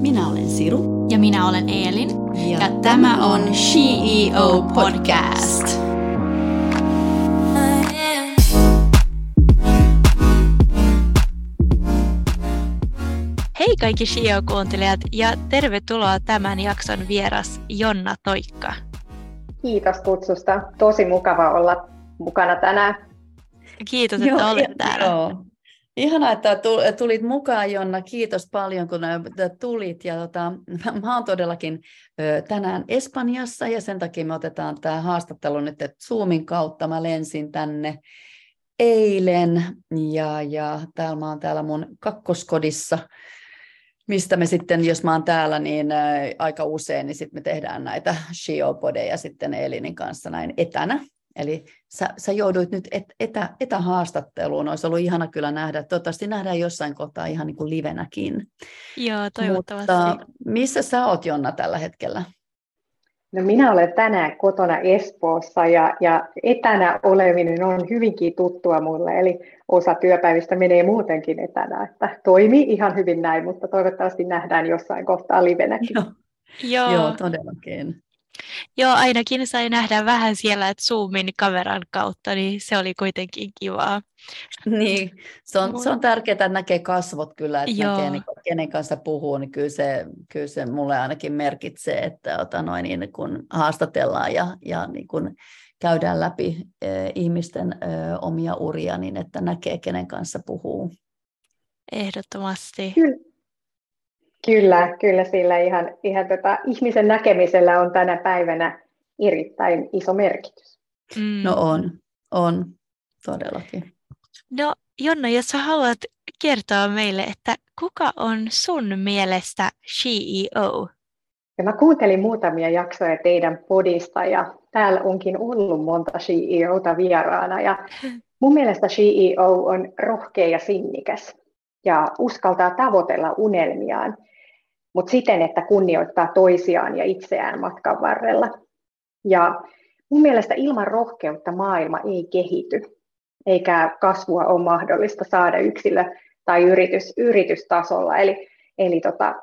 Minä olen Siru. Ja minä olen Eelin. Ja, ja tämä on CEO Podcast. Hei kaikki CEO-kuuntelijat ja tervetuloa tämän jakson vieras Jonna Toikka. Kiitos kutsusta. Tosi mukava olla mukana tänään. Kiitos, että joo, olet täällä. Joo. Ihanaa, että tulit mukaan Jonna. Kiitos paljon, kun tulit. Ja tota, mä oon todellakin tänään Espanjassa ja sen takia me otetaan tämä haastattelu nyt että Zoomin kautta. Mä lensin tänne eilen ja, ja täällä mä oon täällä mun kakkoskodissa, mistä me sitten, jos mä oon täällä, niin aika usein, niin sitten me tehdään näitä shiopodeja sitten Elinin kanssa näin etänä. Eli sä, sä jouduit nyt et, etä, etähaastatteluun. Olisi ollut ihana kyllä nähdä. Toivottavasti nähdään jossain kohtaa ihan niin kuin livenäkin. Joo, toivottavasti. Mutta missä sä oot, Jonna, tällä hetkellä? No minä olen tänään kotona Espoossa ja, ja etänä oleminen on hyvinkin tuttua mulle, eli osa työpäivistä menee muutenkin etänä, että toimii ihan hyvin näin, mutta toivottavasti nähdään jossain kohtaa livenäkin. Joo, Joo. Joo todellakin. Joo, ainakin sai nähdä vähän siellä, että Zoomin kameran kautta, niin se oli kuitenkin kivaa. Niin, se on, se on tärkeää, että näkee kasvot kyllä, että Joo. näkee, niin, kenen kanssa puhuu, niin kyllä se, kyllä se mulle ainakin merkitsee, että ota noin, niin kun haastatellaan ja, ja niin kun käydään läpi eh, ihmisten eh, omia uria, niin että näkee, kenen kanssa puhuu. Ehdottomasti. Kyllä. Kyllä, kyllä sillä ihan, ihan tota, ihmisen näkemisellä on tänä päivänä erittäin iso merkitys. Mm. No on, on, todellakin. No Jonna, jos sä haluat kertoa meille, että kuka on sun mielestä CEO? Ja mä kuuntelin muutamia jaksoja teidän podista ja täällä onkin ollut monta CEOta vieraana ja mun mielestä CEO on rohkea ja sinnikäs ja uskaltaa tavoitella unelmiaan mutta siten, että kunnioittaa toisiaan ja itseään matkan varrella. Ja mun mielestä ilman rohkeutta maailma ei kehity, eikä kasvua ole mahdollista saada yksilö- tai yritys, yritystasolla. Eli, eli tota,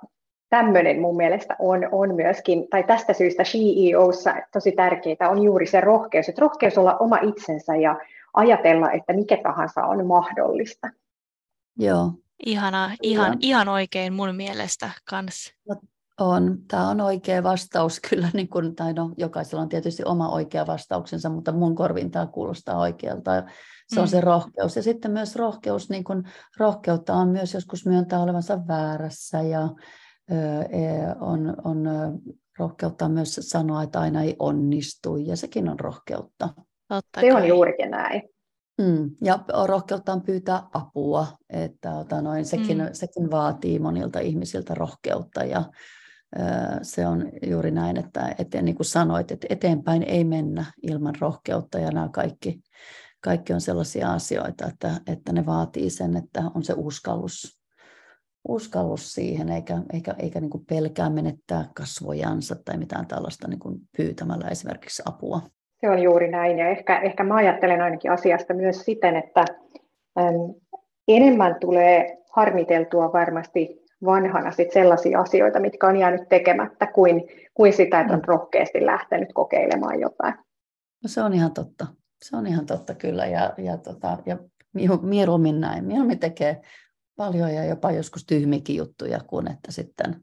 tämmöinen mun mielestä on, on myöskin, tai tästä syystä CEOssa tosi tärkeää on juuri se rohkeus, että rohkeus olla oma itsensä ja ajatella, että mikä tahansa on mahdollista. Joo, Ihana, ihan, ihan oikein mun mielestä kanssa. No, on. Tämä on oikea vastaus kyllä, niin kun, tai no, jokaisella on tietysti oma oikea vastauksensa, mutta mun korviin tämä kuulostaa oikealta. Se on mm. se rohkeus. Ja sitten myös rohkeus, niin kun, rohkeutta on myös joskus myöntää olevansa väärässä ja ö, on, on rohkeutta myös sanoa, että aina ei onnistu ja sekin on rohkeutta. Totta se kai. on juurikin näin. Mm, ja rohkeutta on pyytää apua, että ota noin, sekin, mm. sekin vaatii monilta ihmisiltä rohkeutta ja ö, se on juuri näin, että eteen, niin kuin sanoit, että eteenpäin ei mennä ilman rohkeutta ja nämä kaikki, kaikki on sellaisia asioita, että, että ne vaatii sen, että on se uskallus, uskallus siihen, eikä, eikä, eikä niin kuin pelkää menettää kasvojansa tai mitään tällaista niin kuin pyytämällä esimerkiksi apua. Se on juuri näin, ja ehkä, ehkä mä ajattelen ainakin asiasta myös siten, että äm, enemmän tulee harmiteltua varmasti vanhana sit sellaisia asioita, mitkä on jäänyt tekemättä, kuin, kuin sitä, että on mm. rohkeasti lähtenyt kokeilemaan jotain. No se on ihan totta. Se on ihan totta kyllä, ja, ja, tota, ja mieluummin näin. Mieluummin tekee paljon ja jopa joskus tyhmikin juttuja, kuin että sitten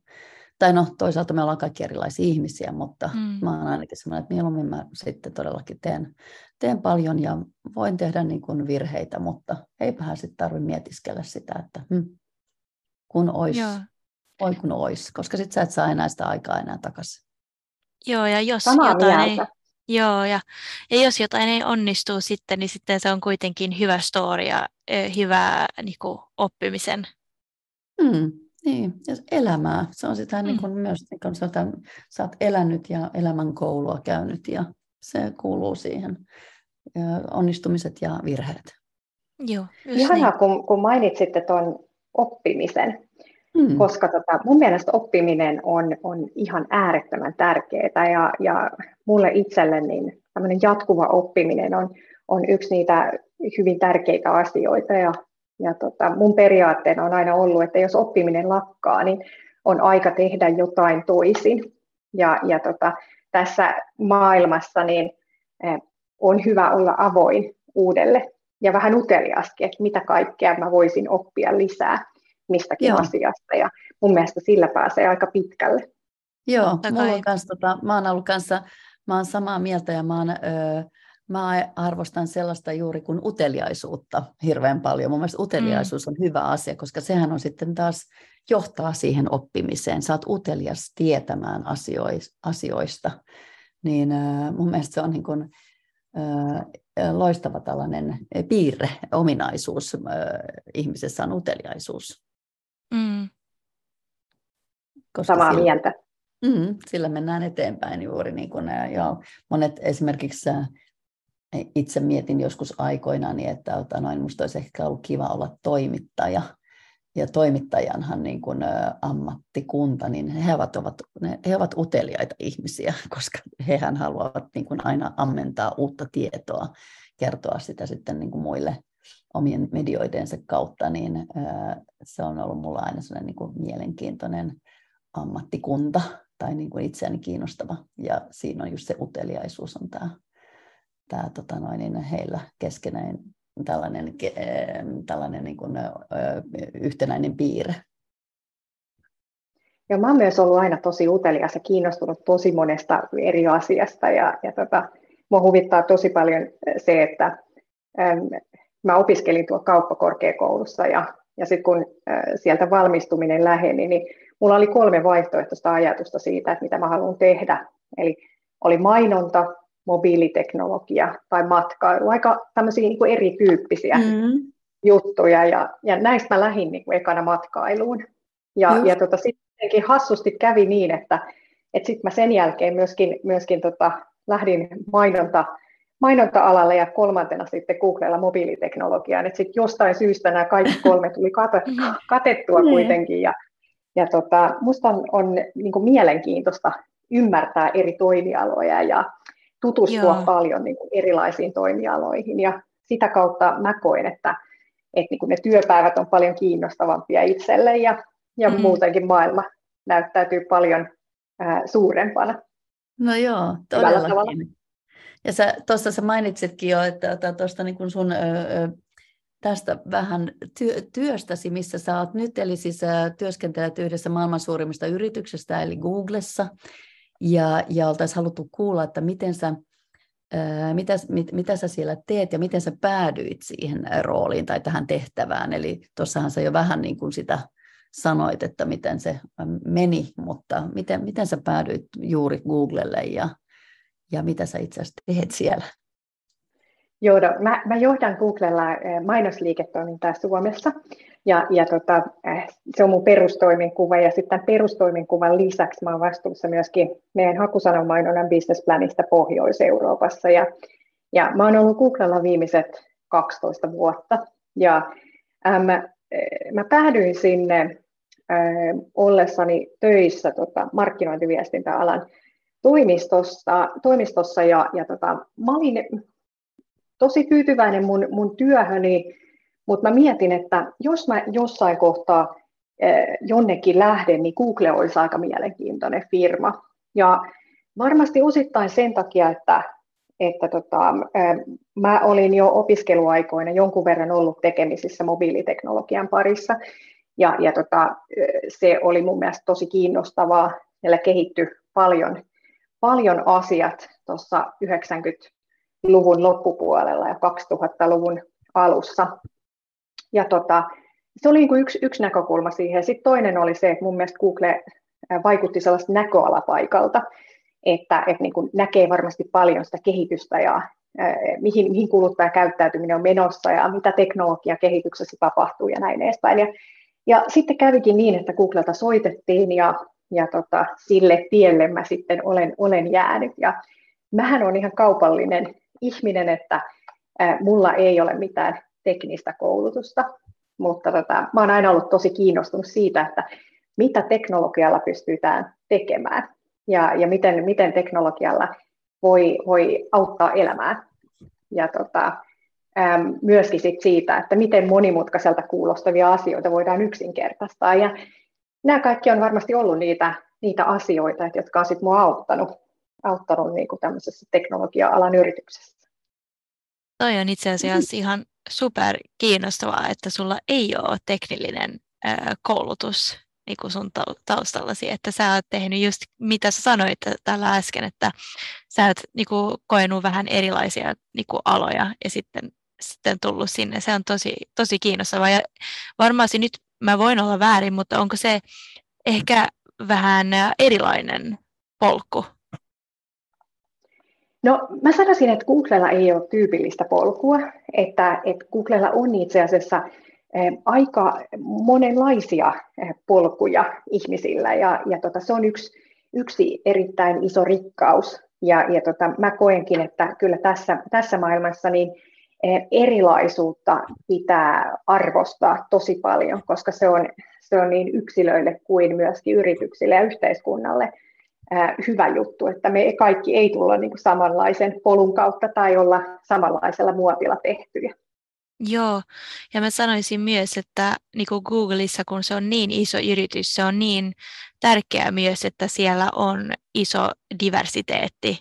tai no toisaalta me ollaan kaikki erilaisia ihmisiä, mutta mm. mä oon ainakin semmoinen, että mieluummin mä sitten todellakin teen, teen paljon ja voin tehdä niin kuin virheitä, mutta eipähän sitten tarvitse mietiskellä sitä, että hm, kun ois, oi kun ois, koska sitten sä et saa enää sitä aikaa enää takaisin. Joo, ja jos Samaa jotain ei, joo, ja, ja jos jotain ei onnistu sitten, niin sitten se on kuitenkin hyvä story ja hyvä niin kuin, oppimisen mm. Niin, ja elämää. Se on sitä mm. niin kuin myös, niin kuin sä, sä oot elänyt ja elämän koulua käynyt ja se kuuluu siihen. Ja onnistumiset ja virheet. Joo, Ihanaa, niin. kun, kun mainitsitte tuon oppimisen, mm. koska tota, mun mielestä oppiminen on, on ihan äärettömän tärkeää ja, ja mulle itselle niin jatkuva oppiminen on, on yksi niitä hyvin tärkeitä asioita ja ja tota, mun periaatteena on aina ollut, että jos oppiminen lakkaa, niin on aika tehdä jotain toisin. Ja, ja tota, tässä maailmassa niin eh, on hyvä olla avoin uudelle ja vähän uteliaskin, että mitä kaikkea mä voisin oppia lisää mistäkin Joo. asiasta. Ja mun mielestä sillä pääsee aika pitkälle. Joo, mulla on kans, tota, mä oon ollut kanssa, mä oon samaa mieltä ja mä, oon, öö, mä arvostan sellaista juuri kuin uteliaisuutta hirveän paljon. Mun mielestä uteliaisuus mm. on hyvä asia, koska sehän on sitten taas johtaa siihen oppimiseen. Sä oot utelias tietämään asioista. Niin mun mielestä se on niin kuin, öö, loistava tällainen piirre, ominaisuus ihmisessä on uteliaisuus. Mm. Koska Samaa sillä, mieltä. Mm, sillä mennään eteenpäin juuri niin kuin, ja monet esimerkiksi itse mietin joskus aikoinaan, että ota, noin, musta olisi ehkä ollut kiva olla toimittaja. Ja toimittajanhan niin kuin, ammattikunta, niin he ovat, ovat, he ovat uteliaita ihmisiä, koska hehän haluavat niin kuin aina ammentaa uutta tietoa, kertoa sitä sitten niin kuin muille omien medioidensa kautta, niin se on ollut mulla aina sellainen niin kuin mielenkiintoinen ammattikunta tai niin kuin itseäni kiinnostava. Ja siinä on just se uteliaisuus on tämä, tämä tota noin, niin heillä keskenään tällainen, tällainen niin kuin, yhtenäinen piirre. Ja mä oon myös ollut aina tosi utelias ja kiinnostunut tosi monesta eri asiasta ja, ja tota, mua huvittaa tosi paljon se, että äm, mä opiskelin tuolla kauppakorkeakoulussa ja, ja sitten kun äh, sieltä valmistuminen läheni, niin mulla oli kolme vaihtoehtoista ajatusta siitä, että mitä mä haluan tehdä. Eli oli mainonta, mobiiliteknologia tai matkailu, aika tämmöisiä niin kuin erityyppisiä mm-hmm. juttuja, ja, ja näistä mä lähdin niin kuin ekana matkailuun. Ja, ja tota, sittenkin hassusti kävi niin, että, että sitten mä sen jälkeen myöskin, myöskin tota, lähdin mainonta, mainonta-alalle ja kolmantena sitten Googlella mobiiliteknologiaan, että sitten jostain syystä nämä kaikki kolme tuli katettua, katettua niin. kuitenkin, ja, ja tota, musta on, on niin kuin mielenkiintoista ymmärtää eri toimialoja ja tutustua Joo. paljon niin kuin erilaisiin toimialoihin. Ja sitä kautta mä koen, että, että niin kuin ne työpäivät on paljon kiinnostavampia itselle ja, ja mm. muutenkin maailma näyttäytyy paljon ää, suurempana. No joo, todellakin. Ja tuossa sä mainitsitkin jo, että tuosta niin sun ö, tästä vähän työ, työstäsi, missä sä oot nyt, eli siis työskentelet yhdessä maailman suurimmista yrityksistä, eli Googlessa, ja, ja oltaisiin haluttu kuulla, että miten sä, mitä, mit, mitä sä siellä teet ja miten sä päädyit siihen rooliin tai tähän tehtävään, eli tuossahan sä jo vähän niin kuin sitä sanoit, että miten se meni, mutta miten, miten sä päädyit juuri Googlelle ja, ja mitä sä itse asiassa teet siellä? Joo, no, mä, mä johdan Googlella mainosliiketoimintaa Suomessa ja, ja tota, eh, se on mun perustoimenkuva ja sitten perustoimenkuvan lisäksi mä olen vastuussa myöskin meidän hakusanamainonnan businessplanista Pohjois-Euroopassa. Ja, ja mä oon ollut Googlella viimeiset 12 vuotta. Ja ähm, mä päädyin sinne äh, ollessani töissä tota, markkinointiviestintäalan toimistossa, toimistossa. Ja, ja tota, mä olin tosi tyytyväinen mun, mun työhöni, mutta mä mietin, että jos mä jossain kohtaa eh, jonnekin lähden, niin Google olisi aika mielenkiintoinen firma. Ja varmasti osittain sen takia, että, että tota, eh, mä olin jo opiskeluaikoina jonkun verran ollut tekemisissä mobiiliteknologian parissa, ja, ja tota, eh, se oli mun mielestä tosi kiinnostavaa. Meillä kehittyi paljon, paljon asiat tuossa 90 luvun loppupuolella ja 2000-luvun alussa. Ja tota, se oli niin yksi, yksi näkökulma siihen. Sitten toinen oli se, että mun mielestä Google vaikutti sellaista näköalapaikalta, että, että niin kuin näkee varmasti paljon sitä kehitystä ja mihin, mihin kuluttajakäyttäytyminen on menossa ja mitä teknologiakehityksessä tapahtuu ja näin edespäin. Ja, ja sitten kävikin niin, että Googlelta soitettiin ja, ja tota, sille tielle mä sitten olen, olen jäänyt. Ja mähän on ihan kaupallinen ihminen, että mulla ei ole mitään teknistä koulutusta, mutta tota, mä oon aina ollut tosi kiinnostunut siitä, että mitä teknologialla pystytään tekemään ja, ja miten, miten teknologialla voi, voi auttaa elämää. Ja tota, äm, myöskin sit siitä, että miten monimutkaiselta kuulostavia asioita voidaan yksinkertaistaa. Ja nämä kaikki on varmasti ollut niitä, niitä asioita, jotka on sitten mua auttanut, auttanut niin kuin tämmöisessä teknologia-alan yrityksessä. Toi on itse asiassa ihan super kiinnostavaa, että sulla ei ole teknillinen koulutus niin kuin sun taustallasi, että sä oot tehnyt just mitä sä sanoit tällä äsken, että sä oot niin kuin, koenut vähän erilaisia niin kuin, aloja ja sitten, sitten tullut sinne. Se on tosi, tosi kiinnostavaa ja varmasti nyt mä voin olla väärin, mutta onko se ehkä vähän erilainen polku? No mä sanoisin, että Googlella ei ole tyypillistä polkua, että, että Googlella on itse asiassa aika monenlaisia polkuja ihmisillä ja, ja tota, se on yksi, yksi erittäin iso rikkaus. Ja, ja tota, mä koenkin, että kyllä tässä, tässä maailmassa niin erilaisuutta pitää arvostaa tosi paljon, koska se on, se on niin yksilöille kuin myöskin yrityksille ja yhteiskunnalle hyvä juttu, että me kaikki ei tulla niin kuin samanlaisen polun kautta tai olla samanlaisella muotilla tehtyjä. Joo, ja mä sanoisin myös, että niin kuin Googleissa, kun se on niin iso yritys, se on niin tärkeää myös, että siellä on iso diversiteetti,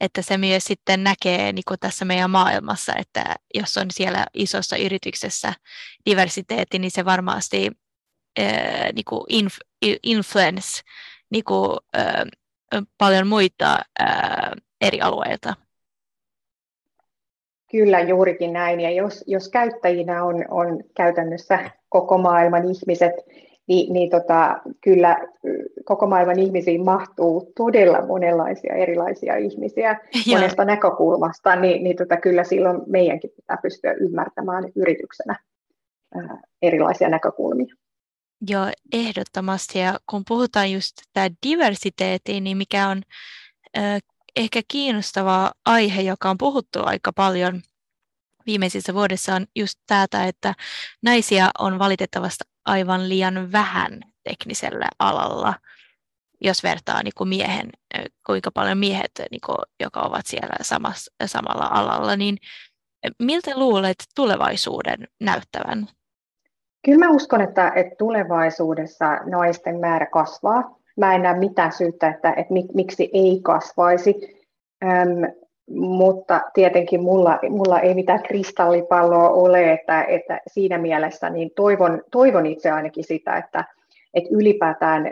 että se myös sitten näkee niin kuin tässä meidän maailmassa, että jos on siellä isossa yrityksessä diversiteetti, niin se varmasti äh, niin kuin inf, influence niin kuin, äh, paljon muita äh, eri alueilta. Kyllä juurikin näin, ja jos, jos käyttäjinä on, on käytännössä koko maailman ihmiset, niin, niin tota, kyllä koko maailman ihmisiin mahtuu todella monenlaisia erilaisia ihmisiä Joo. monesta näkökulmasta, niin, niin tota, kyllä silloin meidänkin pitää pystyä ymmärtämään yrityksenä ää, erilaisia näkökulmia. Joo, ehdottomasti. Ja kun puhutaan just tämä diversiteetti, niin mikä on äh, ehkä kiinnostava aihe, joka on puhuttu aika paljon viimeisissä vuodessa, on just tämä, että naisia on valitettavasti aivan liian vähän teknisellä alalla, jos vertaa niin kuin miehen, kuinka paljon miehet, niin kuin, jotka ovat siellä samassa, samalla alalla, niin miltä luulet tulevaisuuden näyttävän? Kyllä mä uskon, että, että tulevaisuudessa naisten määrä kasvaa mä en näe mitään syytä, että, että mik, miksi ei kasvaisi. Öm, mutta tietenkin mulla, mulla ei mitään kristallipalloa ole, että, että siinä mielessä niin toivon, toivon itse ainakin sitä, että, että ylipäätään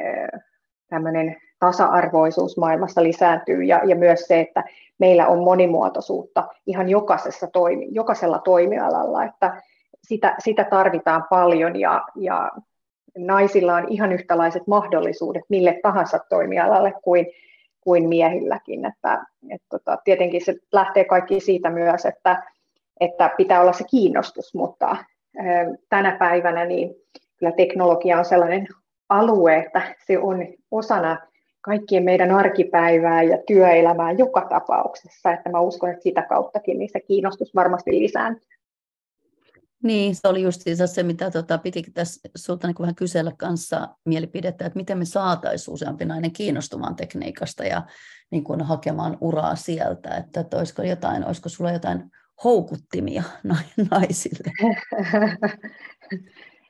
tämmöinen tasa-arvoisuus maailmassa lisääntyy ja, ja myös se, että meillä on monimuotoisuutta ihan jokaisessa toimi, jokaisella toimialalla, että sitä, sitä tarvitaan paljon ja, ja naisilla on ihan yhtälaiset mahdollisuudet mille tahansa toimialalle kuin, kuin miehilläkin. Että, et tota, tietenkin se lähtee kaikki siitä myös, että, että pitää olla se kiinnostus, mutta ä, tänä päivänä niin kyllä teknologia on sellainen alue, että se on osana kaikkien meidän arkipäivää ja työelämää joka tapauksessa, että mä uskon, että sitä kauttakin niin se kiinnostus varmasti lisääntyy. Niin, se oli just se, mitä tota, piti tässä sulta niin vähän kysellä kanssa mielipidettä, että miten me saataisiin useampi nainen kiinnostumaan tekniikasta ja niin kuin hakemaan uraa sieltä, että, että olisiko, jotain, olisiko sulla jotain houkuttimia naisille?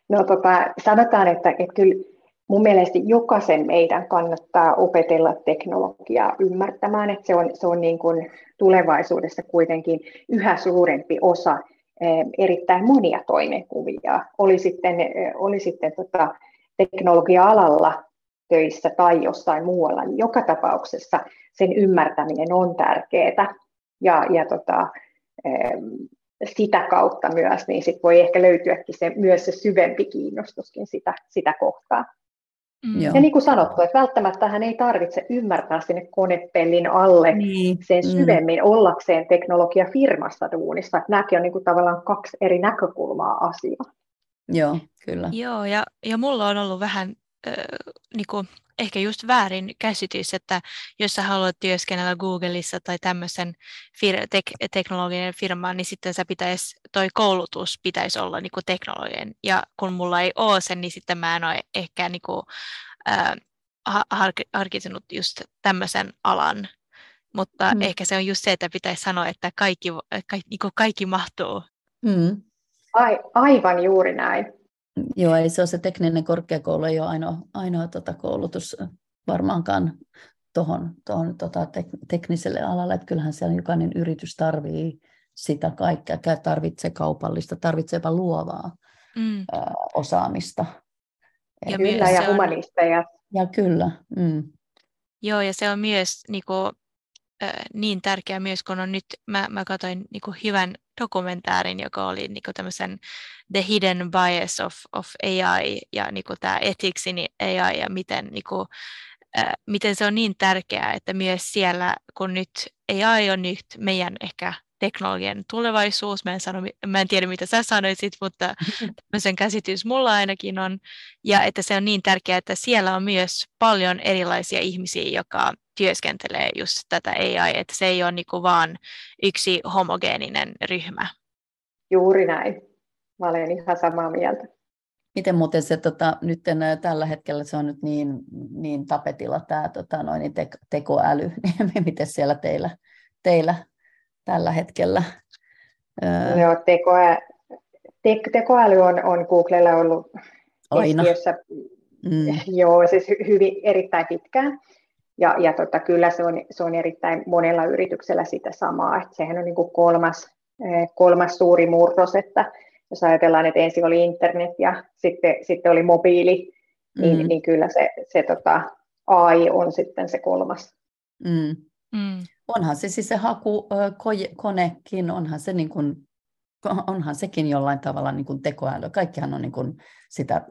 No tota, sanotaan, että, että kyllä mun mielestä jokaisen meidän kannattaa opetella teknologiaa ymmärtämään, että se on, se on niin kuin tulevaisuudessa kuitenkin yhä suurempi osa erittäin monia toimenkuvia, oli sitten, eh, oli sitten tota teknologia-alalla töissä tai jossain muualla, niin joka tapauksessa sen ymmärtäminen on tärkeää. Ja, ja tota, sitä kautta myös, niin sit voi ehkä löytyäkin se, myös se syvempi kiinnostuskin sitä, sitä kohtaa. Mm. Ja niin kuin sanottu, että välttämättä hän ei tarvitse ymmärtää sinne konepellin alle niin. sen mm. syvemmin mm. ollakseen teknologiafirmassa duunissa. Että nämäkin on niin kuin tavallaan kaksi eri näkökulmaa asiaa. Joo, kyllä. Joo, ja, ja mulla on ollut vähän äh, niin kuin, ehkä just väärin käsitys, että jos sä haluat työskennellä Googleissa tai tämmöisen fir- tek- teknologinen firmaan, niin sitten sä pitäisi, toi koulutus pitäisi olla niin kuin teknologinen. Ja kun mulla ei ole sen, niin sitten mä en ole ehkä niin kuin, äh, harkitsenut just tämmöisen alan. Mutta mm. ehkä se on just se, että pitäisi sanoa, että kaikki, kaikki, niin kuin kaikki mahtuu. Mm. Ai, aivan juuri näin. Joo, ei se ole se tekninen korkeakoulu, ei ole ainoa, ainoa tota koulutus varmaankaan tuohon tohon, tota, tek, tekniselle alalle, että kyllähän siellä jokainen yritys tarvii sitä kaikkea, tarvitsee kaupallista, tarvitsee jopa luovaa mm. ö, osaamista. Ja, kyllä, ja humanisteja. Ja kyllä. Mm. Joo, ja se on myös niin kuin, niin tärkeää myös, kun on nyt, mä, mä katsoin niin kuin hyvän dokumentaarin, joka oli niin kuin tämmöisen The Hidden Bias of, of AI ja niin kuin tämä ethics in AI ja miten, niin kuin, miten se on niin tärkeää, että myös siellä, kun nyt AI on nyt meidän ehkä teknologian tulevaisuus. Mä en, sano, mä en tiedä, mitä sä sanoisit, mutta tämmöisen käsitys mulla ainakin on. Ja että se on niin tärkeää, että siellä on myös paljon erilaisia ihmisiä, joka työskentelee just tätä AI, että se ei ole niinku vaan yksi homogeeninen ryhmä. Juuri näin. Mä olen ihan samaa mieltä. Miten muuten se tota, nyt tällä hetkellä se on nyt niin, niin tapetilla tämä tota, noin, niin te, tekoäly, niin miten siellä teillä, teillä tällä hetkellä? Joo, tekoä, te, tekoäly on, on Googlella ollut Aina. keskiössä mm. joo, siis hyvin, erittäin pitkään. Ja, ja tota, kyllä se on, se on erittäin monella yrityksellä sitä samaa. Että sehän on niin kuin kolmas, eh, kolmas suuri murros, että jos ajatellaan, että ensin oli internet ja sitten, sitten oli mobiili, niin, mm. niin kyllä se, se tota, AI on sitten se kolmas. Mm. Mm. Onhan se siis se hakukonekin, onhan se niin kuin, onhan sekin jollain tavalla niin kuin tekoäly. Kaikkihan on niin kuin sitä,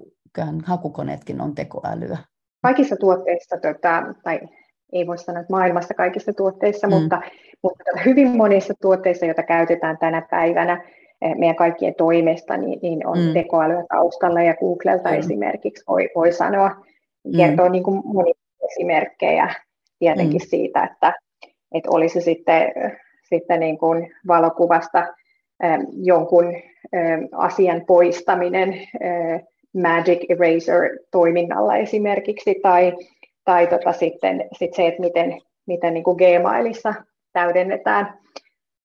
hakukoneetkin on tekoälyä. Kaikissa tuotteissa, tota, tai ei voi sanoa, että maailmassa kaikissa tuotteissa, mm. mutta, mutta hyvin monissa tuotteissa, joita käytetään tänä päivänä eh, meidän kaikkien toimesta, niin, niin on mm. tekoälyä taustalla ja Googlelta mm. esimerkiksi voi, voi sanoa, mm. kertoo mm. niin kuin monia esimerkkejä tietenkin mm. siitä, että, että olisi sitten, sitten niin kuin valokuvasta ähm, jonkun ähm, asian poistaminen äh, Magic Eraser-toiminnalla esimerkiksi, tai, tai tota sitten sit se, että miten, miten niin kuin Gmailissa täydennetään,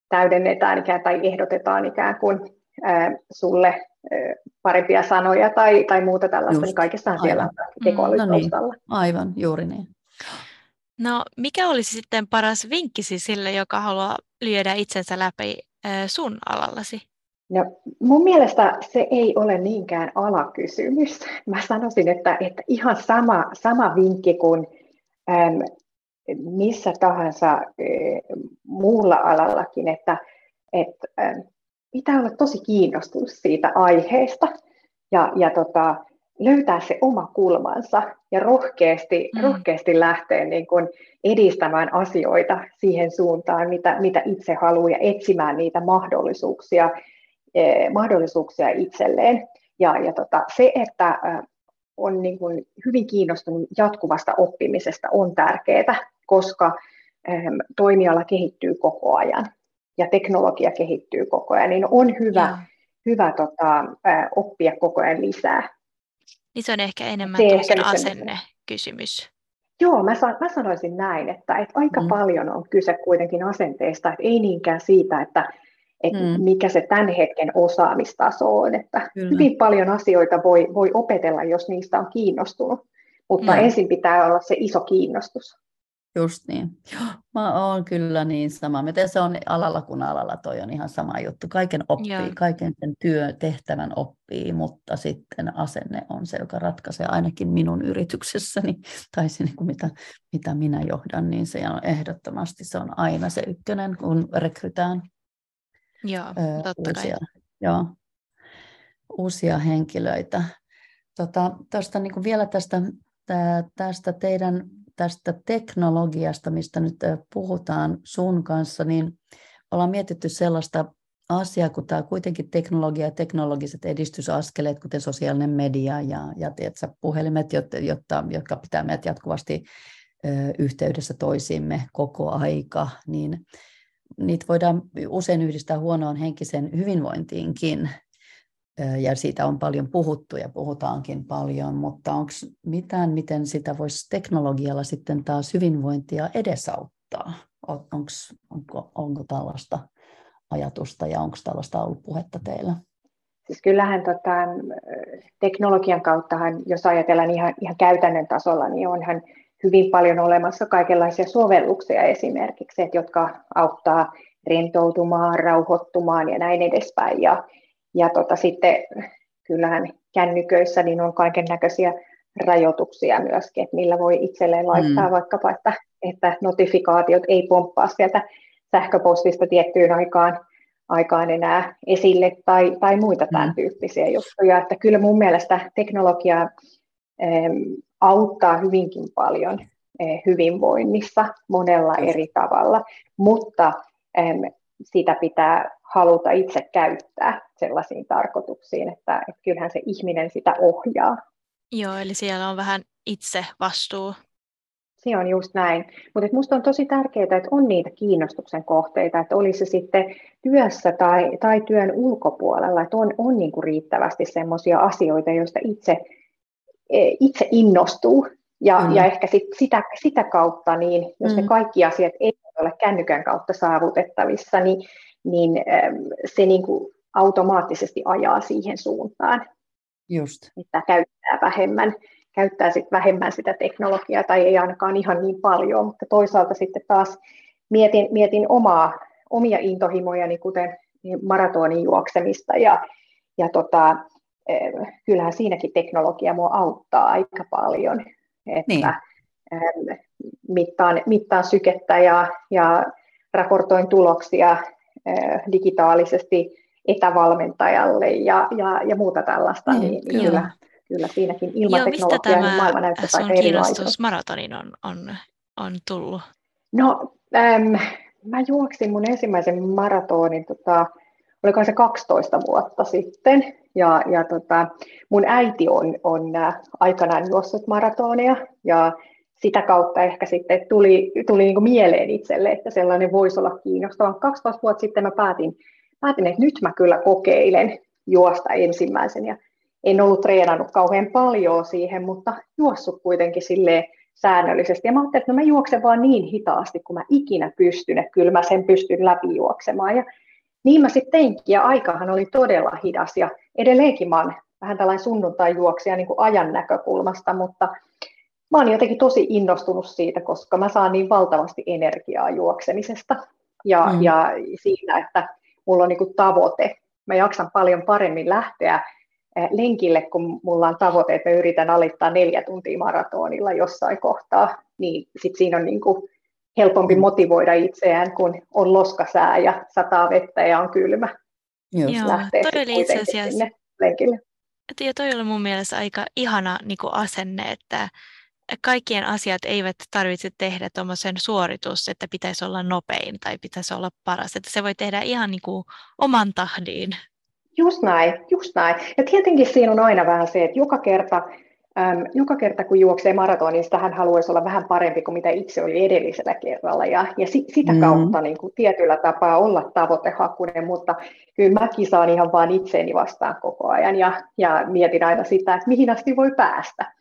täydennetään ikään, tai ehdotetaan ikään kuin äh, sulle äh, parempia sanoja tai, tai muuta tällaista, Just, niin kaikessahan siellä on tekoäly mm, no niin, Aivan, juuri niin. No, mikä olisi sitten paras vinkkisi sille, joka haluaa lyödä itsensä läpi sun alallasi? No, mun mielestä se ei ole niinkään alakysymys. Mä sanoisin, että, että ihan sama, sama vinkki kuin äm, missä tahansa ä, muulla alallakin, että et, ä, pitää olla tosi kiinnostunut siitä aiheesta ja, ja tota, löytää se oma kulmansa ja rohkeasti, mm. rohkeasti lähteä niin kuin edistämään asioita siihen suuntaan, mitä, mitä itse haluaa ja etsimään niitä mahdollisuuksia, eh, mahdollisuuksia itselleen. Ja, ja tota, se, että on niin kuin hyvin kiinnostunut jatkuvasta oppimisesta on tärkeää, koska eh, toimiala kehittyy koko ajan ja teknologia kehittyy koko ajan, niin on hyvä, hyvä tota, oppia koko ajan lisää. Niin se on ehkä enemmän se asenne kysymys. Joo, mä, san, mä sanoisin näin, että, että aika mm. paljon on kyse kuitenkin asenteesta, että ei niinkään siitä, että, että mm. mikä se tämän hetken osaamistaso on. Että hyvin paljon asioita voi, voi opetella, jos niistä on kiinnostunut, mutta mm. ensin pitää olla se iso kiinnostus. Just niin. Mä oon kyllä niin sama. Miten se on alalla kuin alalla, toi on ihan sama juttu. Kaiken oppii, Joo. kaiken sen työtehtävän oppii, mutta sitten asenne on se, joka ratkaisee ainakin minun yrityksessäni, tai se, niin kuin mitä, mitä minä johdan, niin se on ehdottomasti se on aina se ykkönen, kun rekrytään Joo, totta uusia, kai. Joo, uusia henkilöitä. Tota, tosta, niin kuin vielä tästä, tästä teidän tästä teknologiasta, mistä nyt puhutaan sun kanssa, niin ollaan mietitty sellaista asiaa, kun tämä kuitenkin teknologia ja teknologiset edistysaskeleet, kuten sosiaalinen media ja, ja tiedätkö, puhelimet, jotta, jotka pitää meidät jatkuvasti ö, yhteydessä toisiimme koko aika, niin niitä voidaan usein yhdistää huonoon henkiseen hyvinvointiinkin ja siitä on paljon puhuttu ja puhutaankin paljon, mutta onko mitään, miten sitä voisi teknologialla sitten taas hyvinvointia edesauttaa? Onks, onko, onko tällaista ajatusta ja onko tällaista ollut puhetta teillä? Siis kyllähän tota, teknologian kauttahan, jos ajatellaan ihan, ihan käytännön tasolla, niin onhan hyvin paljon olemassa kaikenlaisia sovelluksia esimerkiksi, että jotka auttaa rentoutumaan, rauhoittumaan ja näin edespäin. Ja, ja tota, sitten kyllähän kännyköissä niin on kaiken näköisiä rajoituksia myöskin, että millä voi itselleen laittaa mm. vaikkapa, että, että notifikaatiot ei pomppaa sieltä sähköpostista tiettyyn aikaan, aikaan enää esille tai, tai muita mm. tämän tyyppisiä juttuja. Että kyllä mun mielestä teknologia ähm, auttaa hyvinkin paljon äh, hyvinvoinnissa monella eri tavalla, mutta ähm, sitä pitää haluta itse käyttää sellaisiin tarkoituksiin, että, että kyllähän se ihminen sitä ohjaa. Joo, eli siellä on vähän itse vastuu. Se on just näin. Mutta minusta on tosi tärkeää, että on niitä kiinnostuksen kohteita, että olisi se sitten työssä tai, tai työn ulkopuolella, että on, on niinku riittävästi sellaisia asioita, joista itse, e, itse innostuu. Ja, mm. ja ehkä sit sitä, sitä kautta, niin jos mm. ne kaikki asiat eivät ole kännykän kautta saavutettavissa, niin, niin se niinku automaattisesti ajaa siihen suuntaan. Just. Että käyttää vähemmän, käyttää sit vähemmän sitä teknologiaa tai ei ainakaan ihan niin paljon, mutta toisaalta sitten taas mietin, mietin omaa, omia intohimojani, kuten maratonin juoksemista ja, ja tota, kyllähän siinäkin teknologia mua auttaa aika paljon, että niin. mittaan, mittaan sykettä ja, ja raportoin tuloksia digitaalisesti etävalmentajalle ja, ja, ja muuta tällaista, niin, niin kyllä. kyllä, kyllä siinäkin ilman Joo, teknologiaa niin maailma näyttää aika kiinnostus maratonin on, on, on tullut? No, äm, mä juoksin mun ensimmäisen maratonin, tota, oliko se 12 vuotta sitten, ja, ja tota, mun äiti on, on aikanaan juossut maratonia, ja sitä kautta ehkä sitten tuli, tuli niin mieleen itselle, että sellainen voisi olla kiinnostava. 12 vuotta sitten mä päätin päätin, että nyt mä kyllä kokeilen juosta ensimmäisen ja en ollut treenannut kauhean paljon siihen, mutta juossut kuitenkin silleen säännöllisesti. Ja mä ajattelin, että no mä juoksen vaan niin hitaasti, kun mä ikinä pystyn, että kyllä mä sen pystyn läpi juoksemaan. Ja niin mä sitten teinkin, ja aikahan oli todella hidas, ja edelleenkin mä oon vähän tällainen sunnuntai-juoksija niin kuin ajan näkökulmasta, mutta mä oon jotenkin tosi innostunut siitä, koska mä saan niin valtavasti energiaa juoksemisesta ja, mm. ja siitä, että mulla on niin kuin tavoite. Mä jaksan paljon paremmin lähteä eh, lenkille, kun mulla on tavoite, että mä yritän alittaa neljä tuntia maratonilla jossain kohtaa, niin sit siinä on niin kuin helpompi mm. motivoida itseään, kun on loskasää ja sataa vettä ja on kylmä. Joo, toi oli itse asiassa, lenkille. Ja toi oli mun mielestä aika ihana niin kuin asenne, että kaikkien asiat eivät tarvitse tehdä tuommoisen suoritus, että pitäisi olla nopein tai pitäisi olla paras. Että se voi tehdä ihan niin kuin oman tahdiin. Just näin, just näin. Ja tietenkin siinä on aina vähän se, että joka kerta, äm, joka kerta kun juoksee maratonin, niin sitä hän haluaisi olla vähän parempi kuin mitä itse oli edellisellä kerralla. Ja, ja si, sitä mm. kautta niin kuin tietyllä tapaa olla tavoitehakunen, mutta kyllä mä kisaan ihan vaan itseeni vastaan koko ajan ja, ja mietin aina sitä, että mihin asti voi päästä.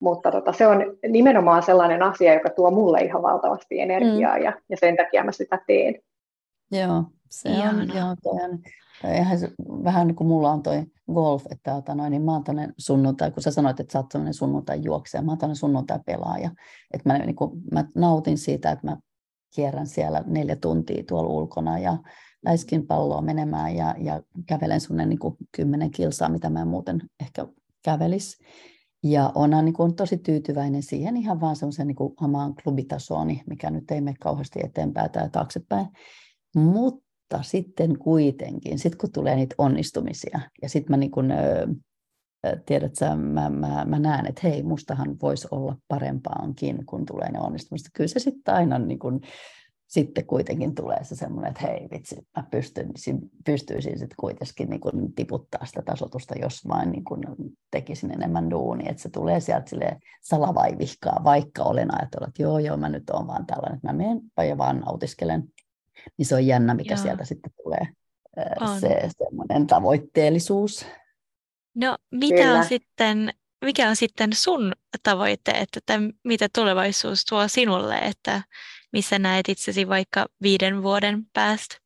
Mutta tota, se on nimenomaan sellainen asia, joka tuo mulle ihan valtavasti energiaa mm. ja, ja sen takia mä sitä teen. Joo, se Ihana. on, joo, toi on, toi ihan vähän niin kuin mulla on toi golf, että ota noin, niin mä oon sunnuntai, kun sä sanoit, että sä oot sellainen sunnuntai juoksija, mä oon sunnuntai pelaaja, että mä, niin kuin, mä nautin siitä, että mä kierrän siellä neljä tuntia tuolla ulkona ja läiskin palloa menemään ja, ja kävelen sunne niin kymmenen kilsaa, mitä mä muuten ehkä kävelis. Ja olen niin kuin, tosi tyytyväinen siihen ihan vaan semmoisen niin omaan klubitasoon, mikä nyt ei mene kauheasti eteenpäin tai taaksepäin. Mutta sitten kuitenkin, sit kun tulee niitä onnistumisia ja sitten mä niin kuin, tiedät sä, mä, mä, mä näen, että hei, mustahan voisi olla parempaankin, kun tulee ne onnistumiset. Kyllä se sitten aina niin kuin, sitten kuitenkin tulee se semmoinen, että hei vitsi, mä pystyisin, pystyisin sitten kuitenkin niin kuin tiputtaa sitä tasotusta, jos vain niin kuin tekisin enemmän duunia, että se tulee sieltä sille salavaivihkaa, vaikka olen ajatellut, että joo, joo, mä nyt oon vaan tällainen, että mä menen ja vaan nautiskelen, niin se on jännä, mikä joo. sieltä sitten tulee, on. se semmoinen tavoitteellisuus. No, mitä on sitten, mikä on sitten sun tavoitteet, että mitä tulevaisuus tuo sinulle, että missä näet itsesi vaikka viiden vuoden päästä?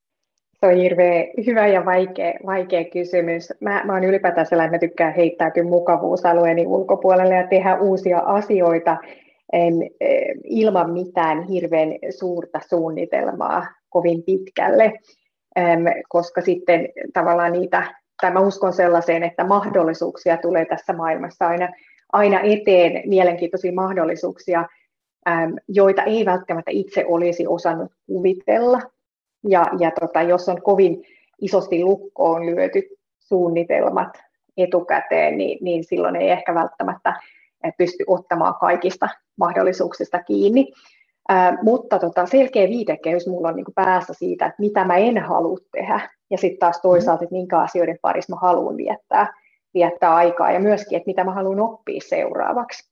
Se on hirveän hyvä ja vaikea, vaikea kysymys. Mä, mä oon ylipäätään sellainen, että tykkään heittäytyä mukavuusalueeni ulkopuolelle ja tehdä uusia asioita em, ilman mitään hirveän suurta suunnitelmaa kovin pitkälle, koska sitten tavallaan niitä, tai mä uskon sellaiseen, että mahdollisuuksia tulee tässä maailmassa aina, aina eteen, mielenkiintoisia mahdollisuuksia, joita ei välttämättä itse olisi osannut kuvitella. Ja, ja tota, jos on kovin isosti lukkoon lyöty suunnitelmat etukäteen, niin, niin silloin ei ehkä välttämättä pysty ottamaan kaikista mahdollisuuksista kiinni. Ää, mutta tota, selkeä viitekehys mulla on niin päässä siitä, että mitä mä en halua tehdä, ja sitten taas toisaalta, että minkä asioiden parissa mä haluan viettää, viettää aikaa, ja myöskin, että mitä mä haluan oppia seuraavaksi.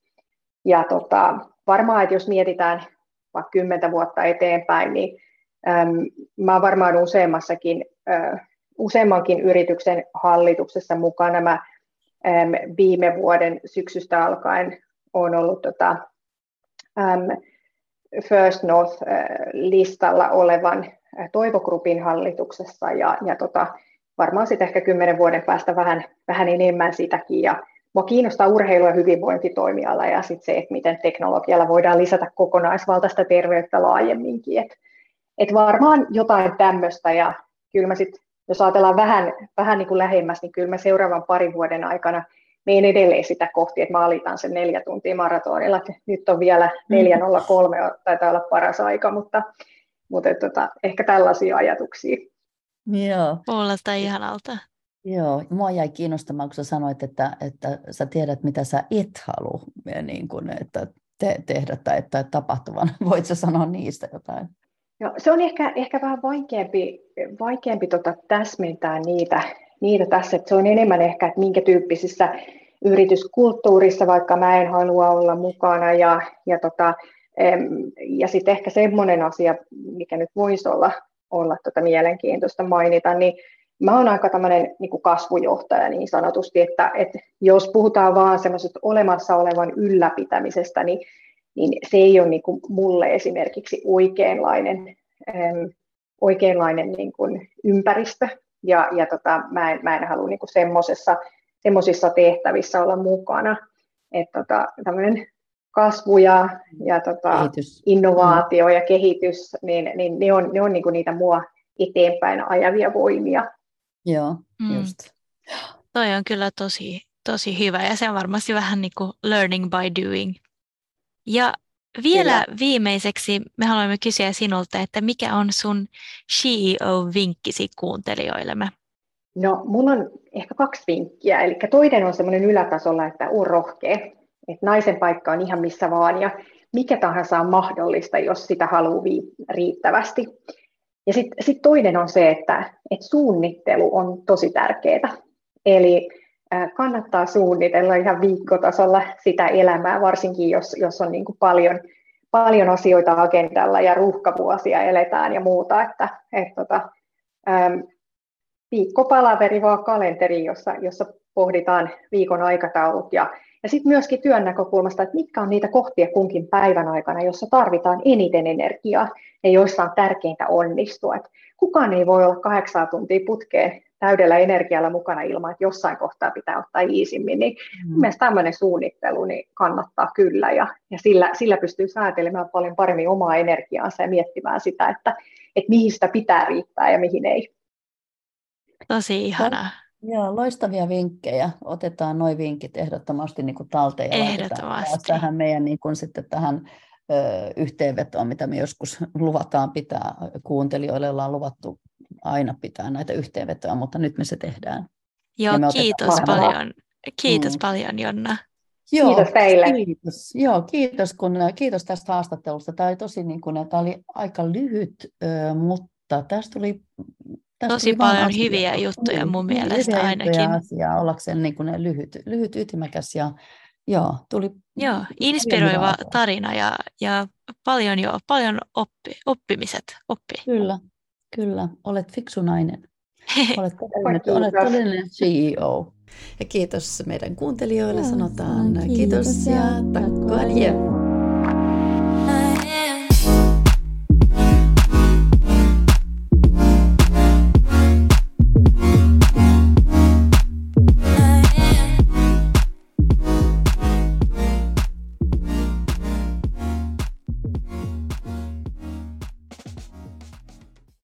Ja tota, varmaan, että jos mietitään vaikka kymmentä vuotta eteenpäin, niin äm, mä varmaan useammassakin, äh, useammankin yrityksen hallituksessa mukana. Mä äm, viime vuoden syksystä alkaen on ollut tota, äm, First North-listalla olevan Toivogrupin hallituksessa ja, ja tota, varmaan sitten ehkä kymmenen vuoden päästä vähän, vähän enemmän sitäkin. Ja Mua kiinnostaa urheilu- ja hyvinvointitoimiala ja sit se, että miten teknologialla voidaan lisätä kokonaisvaltaista terveyttä laajemminkin. Et, et varmaan jotain tämmöistä ja kyllä mä sit, jos ajatellaan vähän, vähän niin kuin lähemmäs, niin kyllä mä seuraavan parin vuoden aikana menen edelleen sitä kohti, että mä alitan sen neljä tuntia maratonilla. Nyt on vielä 4.03, mm. taitaa olla paras aika, mutta, mutta tota, ehkä tällaisia ajatuksia. Joo. Kuulostaa ihanalta. Joo, mua jäi kiinnostamaan, kun sä sanoit, että, että sä tiedät, mitä sä et halua niin kuin, että te, tehdä tai että tapahtuvan. Voit sä sanoa niistä jotain? Joo, se on ehkä, ehkä vähän vaikeampi, vaikeampi tota täsmentää niitä, niitä tässä. Että se on enemmän ehkä, että minkä tyyppisissä yrityskulttuurissa, vaikka mä en halua olla mukana. Ja, ja, tota, ja sitten ehkä semmoinen asia, mikä nyt voisi olla, olla tota mielenkiintoista mainita, niin mä oon aika tämmöinen niin kasvujohtaja niin sanotusti, että, että jos puhutaan vaan semmoisesta olemassa olevan ylläpitämisestä, niin, niin se ei ole niin kuin mulle esimerkiksi oikeanlainen, äm, oikeanlainen niin kuin ympäristö, ja, ja tota, mä, en, mä en halua niin semmoisissa tehtävissä olla mukana. Että tota, tämmöinen kasvu ja, ja tota, innovaatio ja kehitys, niin, niin ne on, ne on niin kuin niitä mua eteenpäin ajavia voimia. Joo, mm. just. Toi on kyllä tosi, tosi hyvä ja se on varmasti vähän niin kuin learning by doing. Ja vielä kyllä. viimeiseksi me haluamme kysyä sinulta, että mikä on sun CEO-vinkkisi kuuntelijoillemme? No, mulla on ehkä kaksi vinkkiä. Eli toinen on semmoinen ylätasolla, että on rohkea. Että naisen paikka on ihan missä vaan ja mikä tahansa on mahdollista, jos sitä haluaa riittävästi. Ja sitten sit toinen on se, että et suunnittelu on tosi tärkeää. Eli kannattaa suunnitella ihan viikkotasolla sitä elämää, varsinkin jos, jos on niin kuin paljon, paljon asioita agendalla ja ruuhkavuosia eletään ja muuta. Että, et tota, ähm, viikkopalaveri vaan kalenteri, jossa, jossa pohditaan viikon aikataulut ja, ja sitten myöskin työn näkökulmasta, että mitkä on niitä kohtia kunkin päivän aikana, jossa tarvitaan eniten energiaa ja joissa on tärkeintä onnistua. Et kukaan ei voi olla kahdeksan tuntia putkeen täydellä energialla mukana ilman, että jossain kohtaa pitää ottaa iisimmin, niin mm. mielestäni tämmöinen suunnittelu niin kannattaa kyllä, ja, ja sillä, sillä pystyy säätelemään paljon paremmin omaa energiaansa ja miettimään sitä, että, että mihin sitä pitää riittää ja mihin ei. Tosi ihanaa. Joo, loistavia vinkkejä. Otetaan nuo vinkit ehdottomasti niin kuin talteen ja ehdottomasti. tähän meidän niin kuin sitten tähän ö, yhteenvetoon, mitä me joskus luvataan pitää kuuntelijoille, ollaan luvattu aina pitää näitä yhteenvetoja, mutta nyt me se tehdään. Joo, kiitos paljon. Kiitos mm. paljon, Jonna. Joo, kiitos teille. Kiitos, joo, kiitos, kun, kiitos tästä haastattelusta. Tämä oli tosi niin kuin, tämä oli aika lyhyt, mutta tästä tuli Tästä Tosi paljon asia. hyviä juttuja mun niin, mielestä hyviä ainakin. Asiaa, ollakseen niin kuin lyhyt, lyhyt, ytimäkäs ja joo, tuli joo, inspiroiva tarina ja, ja paljon, jo, paljon oppi, oppimiset. Oppi. Kyllä, kyllä. Olet fiksu nainen. Olet todellinen, olet todellinen CEO. Ja kiitos meidän kuuntelijoille, sanotaan kiitos, kiitos ja takko